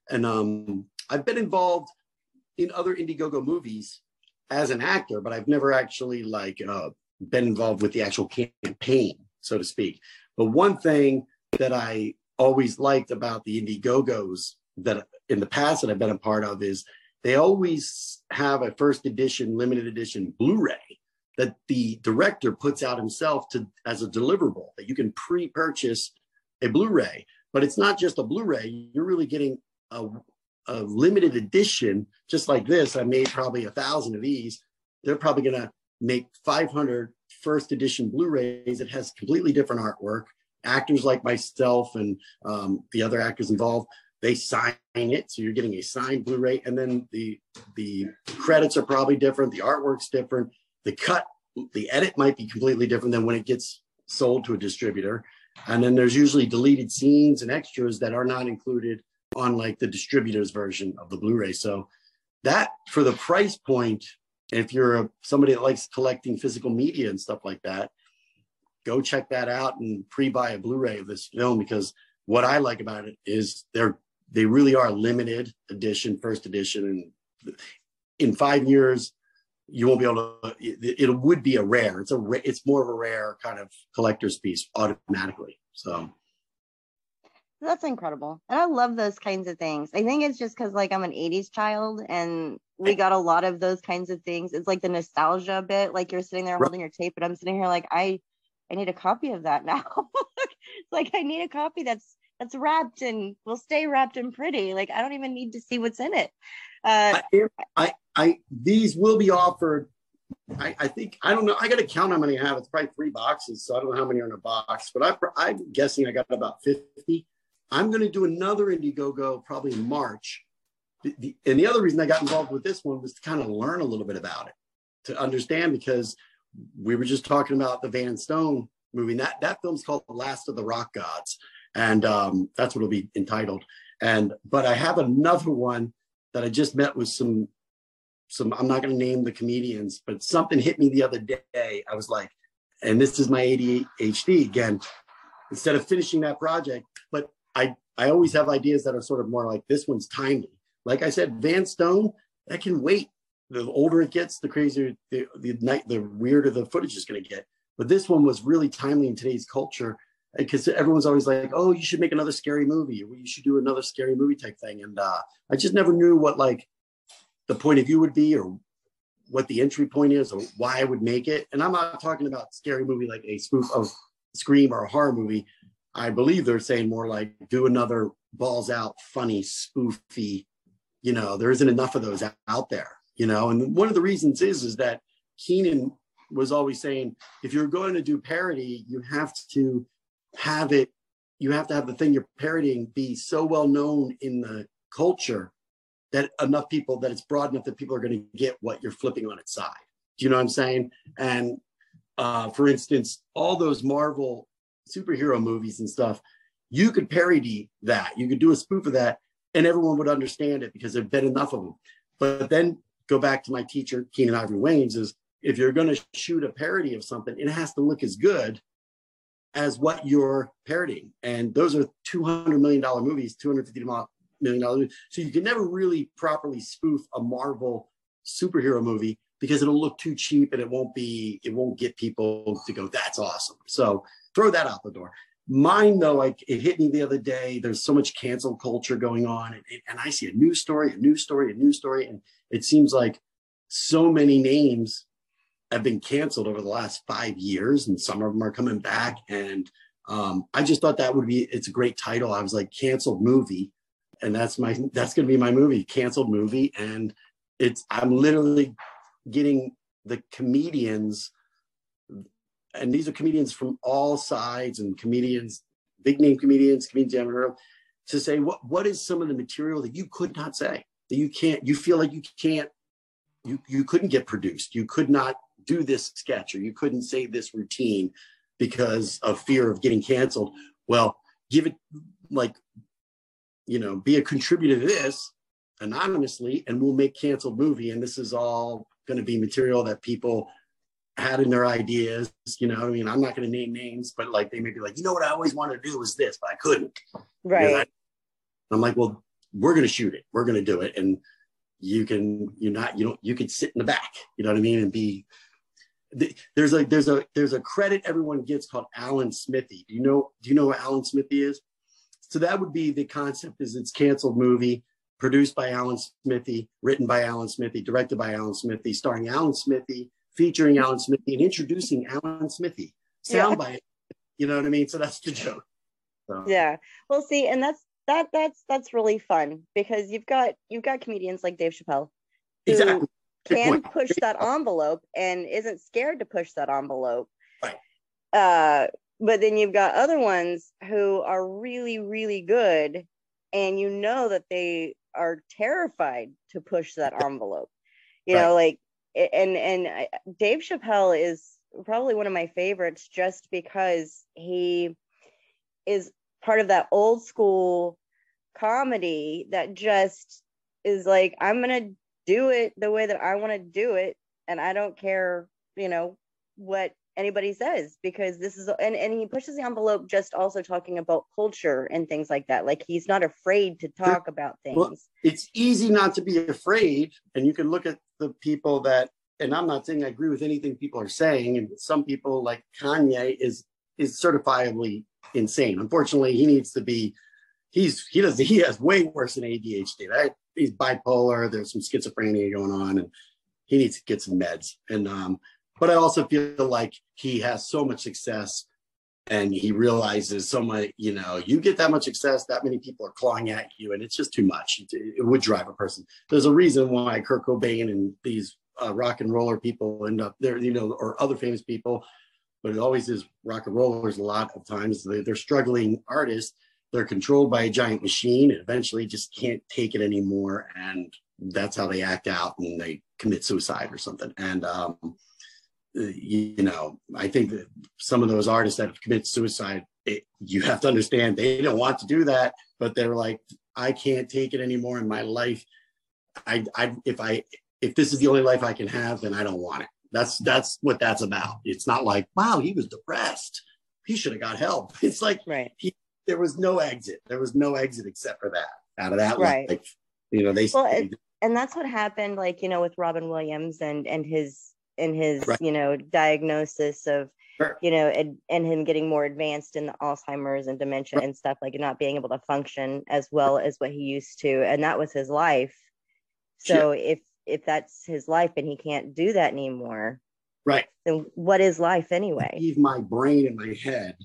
And um, I've been involved in other Indiegogo movies as an actor, but I've never actually like uh, been involved with the actual campaign, so to speak. But one thing that I always liked about the Indiegogos that in the past that I've been a part of is they always have a first edition, limited edition Blu-ray that the director puts out himself to as a deliverable that you can pre-purchase a Blu-ray. But it's not just a Blu-ray; you're really getting a, a limited edition, just like this. I made probably a thousand of these. They're probably going to make 500 first edition Blu-rays. It has completely different artwork. Actors like myself and um, the other actors involved, they sign it, so you're getting a signed Blu-ray, and then the the credits are probably different. The artwork's different. The cut, the edit might be completely different than when it gets sold to a distributor. And then there's usually deleted scenes and extras that are not included on like the distributor's version of the Blu-ray. So that for the price point if you're a, somebody that likes collecting physical media and stuff like that, go check that out and pre-buy a Blu-ray of this film because what I like about it is they're they really are limited edition, first edition, and in five years you won't be able to. It, it would be a rare. It's a it's more of a rare kind of collector's piece automatically. So that's incredible. And I love those kinds of things. I think it's just because like I'm an 80s child and we got a lot of those kinds of things. It's like the nostalgia bit. Like you're sitting there right. holding your tape, but I'm sitting here like I I need a copy of that now. [laughs] like I need a copy that's that's wrapped and will stay wrapped and pretty. Like I don't even need to see what's in it. Uh, I, I, these will be offered. I, I think I don't know. I got to count how many I have. It's probably three boxes, so I don't know how many are in a box. But I, I'm guessing I got about fifty. I'm going to do another Indiegogo probably in March. The, the, and the other reason I got involved with this one was to kind of learn a little bit about it, to understand because we were just talking about the Van Stone movie. That that film's called The Last of the Rock Gods, and um, that's what it'll be entitled. And but I have another one that I just met with some some. I'm not going to name the comedians, but something hit me the other day. I was like, and this is my ADHD again. Instead of finishing that project, but I I always have ideas that are sort of more like this one's timely. Like I said, Van Stone, that can wait. The older it gets, the crazier the the night, the weirder the footage is going to get. But this one was really timely in today's culture because everyone's always like, "Oh, you should make another scary movie, or you should do another scary movie type thing." And uh, I just never knew what like the point of view would be, or what the entry point is, or why I would make it. And I'm not talking about scary movie like a spoof of Scream or a horror movie. I believe they're saying more like do another balls out, funny, spoofy. You know, there isn't enough of those out there. You know, and one of the reasons is is that Keenan was always saying if you're going to do parody, you have to have it you have to have the thing you're parodying be so well known in the culture that enough people that it's broad enough that people are going to get what you're flipping on its side. Do you know what i'm saying? And uh, for instance all those marvel superhero movies and stuff you could parody that you could do a spoof of that and everyone would understand it because there've been enough of them but then go back to my teacher keenan ivory Wayans, is if you're going to shoot a parody of something it has to look as good as what you're parodying. And those are $200 million movies, $250 million movies. So you can never really properly spoof a Marvel superhero movie because it'll look too cheap and it won't be, it won't get people to go, that's awesome. So throw that out the door. Mine, though, like it hit me the other day. There's so much cancel culture going on, and, and I see a news story, a news story, a news story, and it seems like so many names have been canceled over the last five years, and some of them are coming back. And um, I just thought that would be it's a great title. I was like canceled movie, and that's my that's going to be my movie, canceled movie, and it's I'm literally getting the comedians, and these are comedians from all sides and comedians, big name comedians, comedians you haven't to say what what is some of the material that you could not say that you can't you feel like you can't you you couldn't get produced you could not do this sketch or you couldn't say this routine because of fear of getting canceled. Well, give it like, you know, be a contributor to this anonymously and we'll make canceled movie. And this is all going to be material that people had in their ideas. You know, I mean, I'm not going to name names, but like they may be like, you know what I always wanted to do was this, but I couldn't. Right. Know, I'm like, well, we're going to shoot it. We're going to do it. And you can, you're not, you don't, you can sit in the back, you know what I mean? And be there's a there's a there's a credit everyone gets called Alan Smithee. Do you know do you know what Alan Smithee is? So that would be the concept is it's canceled movie produced by Alan Smithee, written by Alan Smithee, directed by Alan Smithee, starring Alan Smithee, featuring Alan Smithee, and introducing Alan Smithee. Sound yeah. you know what I mean? So that's the joke. So. Yeah. Well, see, and that's that that's that's really fun because you've got you've got comedians like Dave Chappelle. Who, exactly can push that envelope and isn't scared to push that envelope. Right. Uh, but then you've got other ones who are really, really good, and you know that they are terrified to push that envelope. You right. know, like, and and Dave Chappelle is probably one of my favorites just because he is part of that old school comedy that just is like i'm gonna do it the way that I want to do it. And I don't care, you know, what anybody says because this is and, and he pushes the envelope just also talking about culture and things like that. Like he's not afraid to talk about things. well, it's easy not to be afraid and you can look at the people that and i'm not saying i agree with anything people are saying and some people like kanye is is certifiably insane. Unfortunately he needs to be he's he does he has way worse than adhd right he's bipolar. There's some schizophrenia going on, and he needs to get some meds. And um, but I also feel like he has so much success, and he realizes so much. You know, you get that much success, that many people are clawing at you, and it's just too much. It, would drive a person. There's a reason why Kurt Cobain and these uh, rock and roller people end up there, you know, or other famous people. But it always is rock and rollers. A lot of times they, they're struggling artists they're controlled by a giant machine and eventually just can't take it anymore and that's how they act out and they commit suicide or something. And um, you, know i think that some of those artists that have committed suicide it, you have to understand they don't want to do that but they're like i can't take it anymore in my life. I i if i if this is the only life i can have then i don't want it. That's that's what that's about. It's not like wow he was depressed. He should have got help. [laughs] It's like right. he there was no exit. There was no exit except for that. Out of that right. life, you know, they. Well, and, and that's what happened, like you know, with Robin Williams and and his and his right. you know diagnosis of sure. you know and, and him getting more advanced in the Alzheimer's and dementia right. and stuff like not being able to function as well as what he used to, and that was his life. So if if that's his life and he can't do that anymore, right? Then what is life anyway? Leave my brain in my head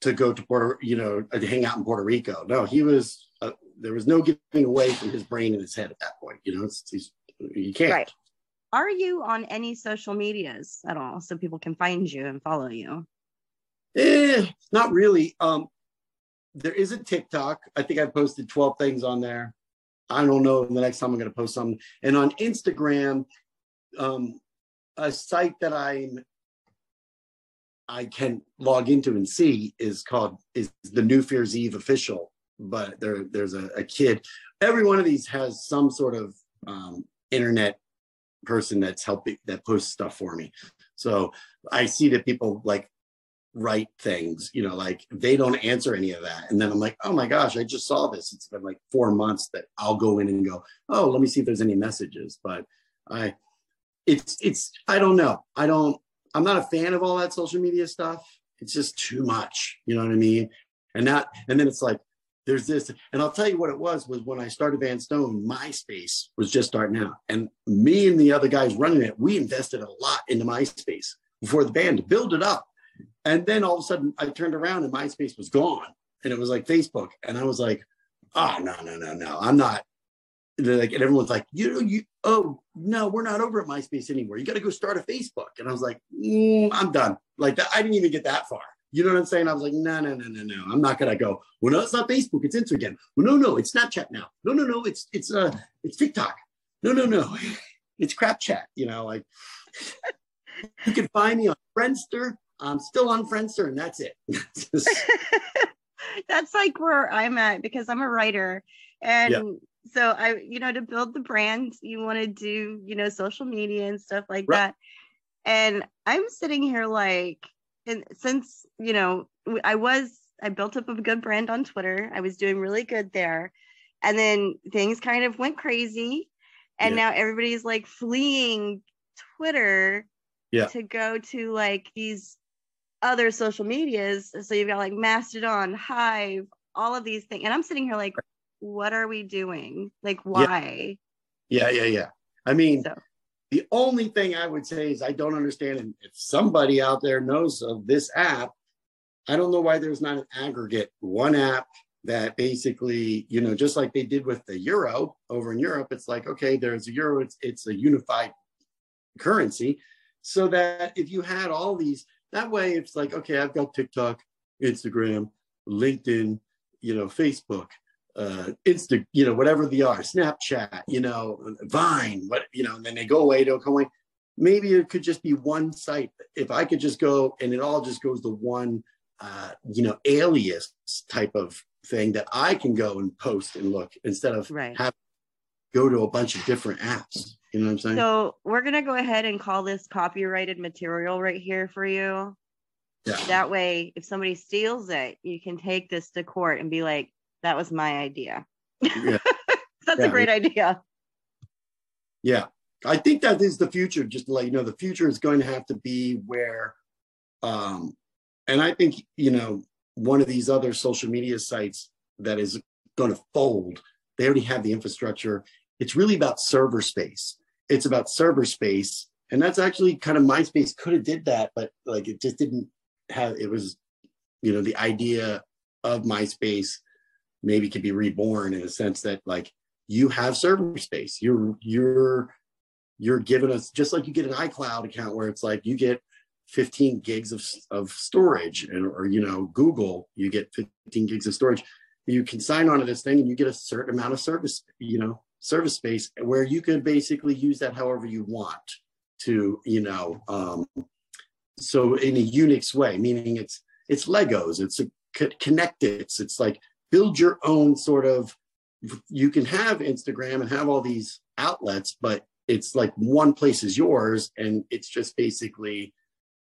to go to Puerto, you know, to hang out in Puerto Rico. No, he was. Uh, there was no getting away from his brain and his head at that point. You know, it's, he's, you can't. Right. Are you on any social medias at all so people can find you and follow you? Eh, not really. Um, there is a TikTok. I think I posted 12 things on there. I don't know the next time I'm going to post something. And on Instagram, um, a site that I'm I can log into and see is called is the New Fear's Eve official. But there there's a, a kid. Every one of these has some sort of um, internet person that's helping that posts stuff for me. So I see that people like write things, you know, like they don't answer any of that. And then I'm like, oh my gosh, I just saw this. It's been like four months that I'll go in and go, oh, let me see if there's any messages. But I it's it's I don't know. I don't I'm not a fan of all that social media stuff. It's just too much. You know what I mean? And that and then it's like there's this, and I'll tell you what it was was when I started Van Stone, MySpace was just starting out. And me and the other guys running it, we invested a lot into MySpace before the band to build it up. And then all of a sudden I turned around and MySpace was gone. And it was like Facebook. And I was like, oh no, no, no, no. I'm not like and everyone's like, you know, you oh no, we're not over at MySpace anymore. You got to go start a Facebook. And I was like, mm, I'm done. Like that, I didn't even get that far. You know what I'm saying? I was like, no, no, no, no, no. I'm not gonna go. Well, no, it's not Facebook. It's Instagram. Well, no, no, it's Snapchat now. No, no, no, it's it's uh it's TikTok. No, no, no, [laughs] it's crap chat. You know, like [laughs] you can find me on Friendster. I'm still on Friendster, and that's it. [laughs] that's like where I'm at because I'm a writer, and yeah. So I, you know, to build the brand, you want to do, you know, social media and stuff like right. that. And I'm sitting here like and since you know i was i built up a good brand on twitter i was doing really good there and then things kind of went crazy and yeah. now everybody's like fleeing twitter yeah. to go to like these other social medias so you've got like mastodon hive all of these things and i'm sitting here like what are we doing like why yeah yeah yeah, yeah. i mean so. The only thing I would say is I don't understand. And if somebody out there knows of this app, I don't know why there's not an aggregate, one app that basically, you know, just like they did with the euro over in Europe, it's like, okay, there's a euro, it's, it's a unified currency. So that if you had all these, that way it's like, okay, I've got TikTok, Instagram, LinkedIn, you know, Facebook, uh, Insta, you know, whatever they are, Snapchat, you know, Vine, what, you know, and then they go away, don't come away. Maybe it could just be one site. If I could just go and it all just goes to one, uh, you know, alias type of thing that I can go and post and look instead of right. have go to a bunch of different apps. You know what I'm saying? So we're gonna go ahead and call this copyrighted material right here for you. Yeah. That way, if somebody steals it, you can take this to court and be like, that was my idea. Yeah. [laughs] That's yeah. a great idea. Yeah. I think that is the future. Just to let you know, the future is going to have to be where, um, and I think, you know, one of these other social media sites that is going to fold, they already have the infrastructure. It's really about server space. It's about server space. And that's actually kind of MySpace could have did that, but like it just didn't have, it was, you know, the idea of MySpace maybe could be reborn in a sense that like you have server space. You're you're you're giving us just like you get an iCloud account where it's like you get 15 gigs of, of storage and or you know Google you get 15 gigs of storage. You can sign on to this thing and you get a certain amount of service, you know, service space where you can basically use that however you want to, you know, um, so in a Unix way, meaning it's it's Legos, it's a connected, it's, it's like build your own sort of you can have instagram and have all these outlets but it's like one place is yours and it's just basically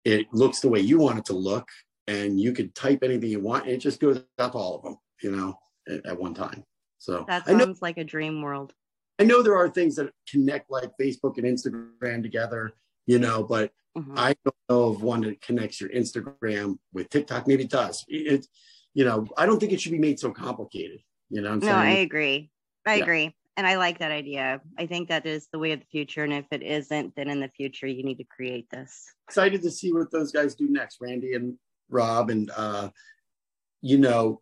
it looks the way you want it to look and you could type anything you want and it just goes up to all of them you know at, at one time. So that sounds know, like a dream world. I know there are things that connect like facebook and instagram together you know but mm-hmm. i don't know of one that connects your instagram with tiktok. Maybe it does. It, you know, I don't think it should be made so complicated. You know, no, I agree. I yeah. agree. And I like that idea. I think that is the way of the future. And if it isn't, then in the future, you need to create this. Excited to see what those guys do next, Randy and Rob. And, uh, you know,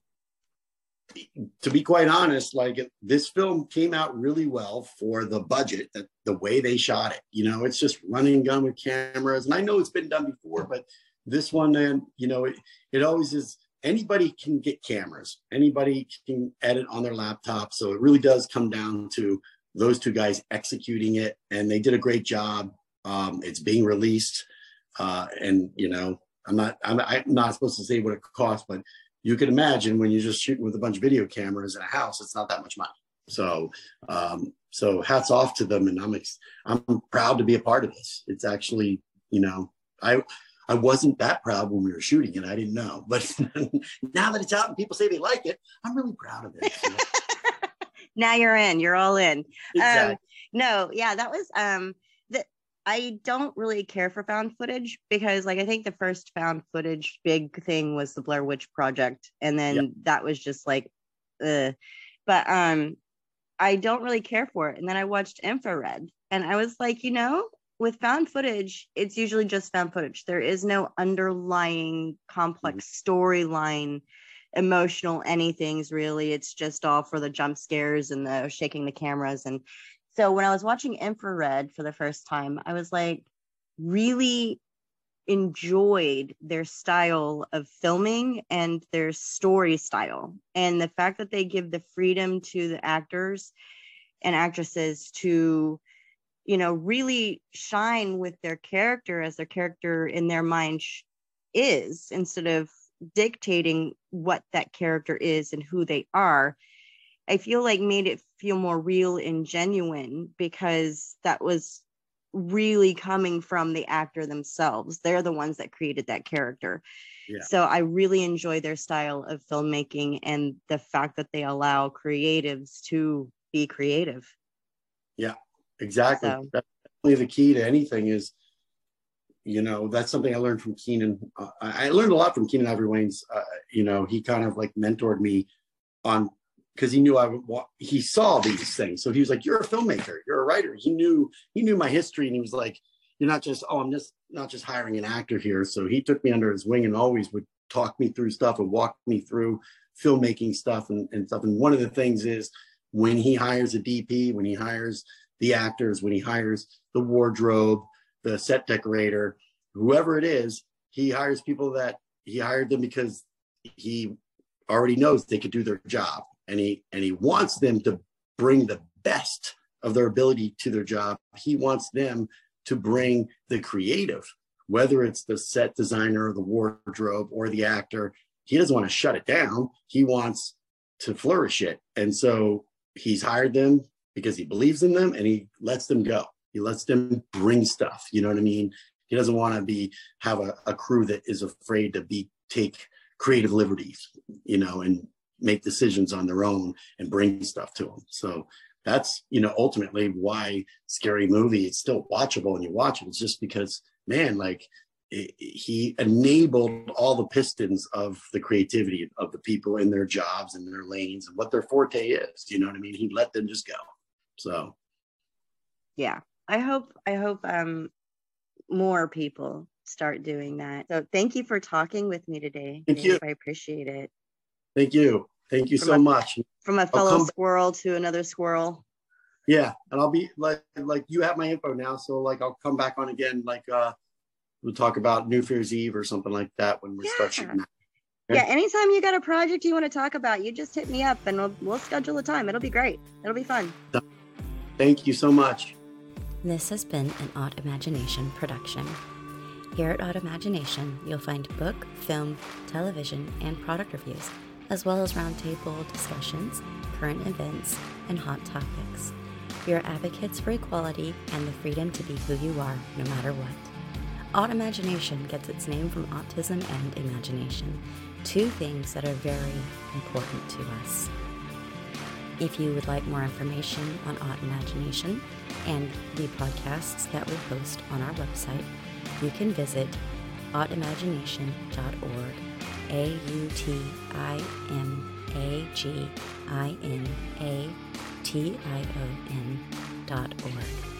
to be quite honest, like this film came out really well for the budget that the way they shot it. You know, it's just running gun with cameras. And I know it's been done before, but this one, then, you know, it, it always is anybody can get cameras, anybody can edit on their laptop. So it really does come down to those two guys executing it, and they did a great job. Um, it's being released, uh, and you know, I'm not I'm, I'm not supposed to say what it costs, but you can imagine when you're just shooting with a bunch of video cameras in a house, it's not that much money. So, um, so hats off to them, and I'm ex- I'm proud to be a part of this. It's actually, you know, I I wasn't that proud when we were shooting it. I didn't know, but [laughs] now that it's out and people say they like it, I'm really proud of it. [laughs] now you're in. You're all in. exactly. Um, no, yeah, that was um that I don't really care for found footage because like I think the first found footage big thing was the Blair Witch Project, and then Yep. that was just like, uh, but um, I don't really care for it. And then I watched Infrared, and I was like, you know, with found footage, it's usually just found footage. There is no underlying complex mm-hmm. storyline emotional anything's really. It's just all for the jump scares and the shaking the cameras. And so when i was watching infrared for the first time i was like really enjoyed their style of filming and their story style. And the fact that they give the freedom to the actors and actresses to you know really shine with their character as their character in their mind sh- is instead of dictating what that character is and who they are i feel like made it feel more real and genuine because that was really coming from the actor themselves. They're the ones that created that character. Yeah. so i really enjoy their style of filmmaking and the fact that they allow creatives to be creative Exactly. So- That's definitely the key to anything is, you know, that's something I learned from Keenan. Uh, I learned a lot from Keenan Ivory Wayans. Uh, you know, he kind of like mentored me on because he knew I would. He saw these things, so he was like, "You're a filmmaker. You're a writer." He knew he knew my history, and he was like, "You're not just oh, I'm just not just hiring an actor here." So he took me under his wing and always would talk me through stuff and walk me through filmmaking stuff and, and stuff. And one of the things is when he hires a DP, when he hires the actors, when he hires the wardrobe, the set decorator, whoever it is, he hires people that he hired them because he already knows they could do their job and he and he wants them to bring the best of their ability to their job. He wants them to bring the creative, whether it's the set designer, the wardrobe, or the actor. He doesn't want to shut it down. He wants to flourish it. And so he's hired them because he believes in them and he lets them go. He lets them bring stuff. You know what I mean? He doesn't want to be have a, a crew that is afraid to be take creative liberties, you know, and make decisions on their own and bring stuff to them. So that's you know ultimately why scary movie it's still watchable and you watch it. It's just because man, like it, he enabled all the pistons of the creativity of the people in their jobs and their lanes and what their forte is. You know what I mean? He let them just go. So yeah i hope i hope um more people start doing that so thank you for talking with me today Thank you. I appreciate it thank you. Thank you so From much. from a fellow squirrel to another squirrel Yeah. And I'll be like like you have my info now. So like I'll come back on again. Like uh we'll talk about New Year's Eve or something like that when we start Yeah. shooting that. Okay. yeah anytime you got a project you want to talk about you just hit me up and we'll, we'll schedule a time it'll be great it'll be fun Thank you so much. This has been an Odd Imagination production. Here at Autimagination, you'll find book, film, television, and product reviews, as well as roundtable discussions, current events, and hot topics. We are advocates for equality and the freedom to be who you are, no matter what. Autimagination gets its name from autism and imagination, two things that are very important to us. If you would like more information on Autimagination and the podcasts that we host on our website, you can visit autimagination.org. A U T I M A G I N A T I O N dot org.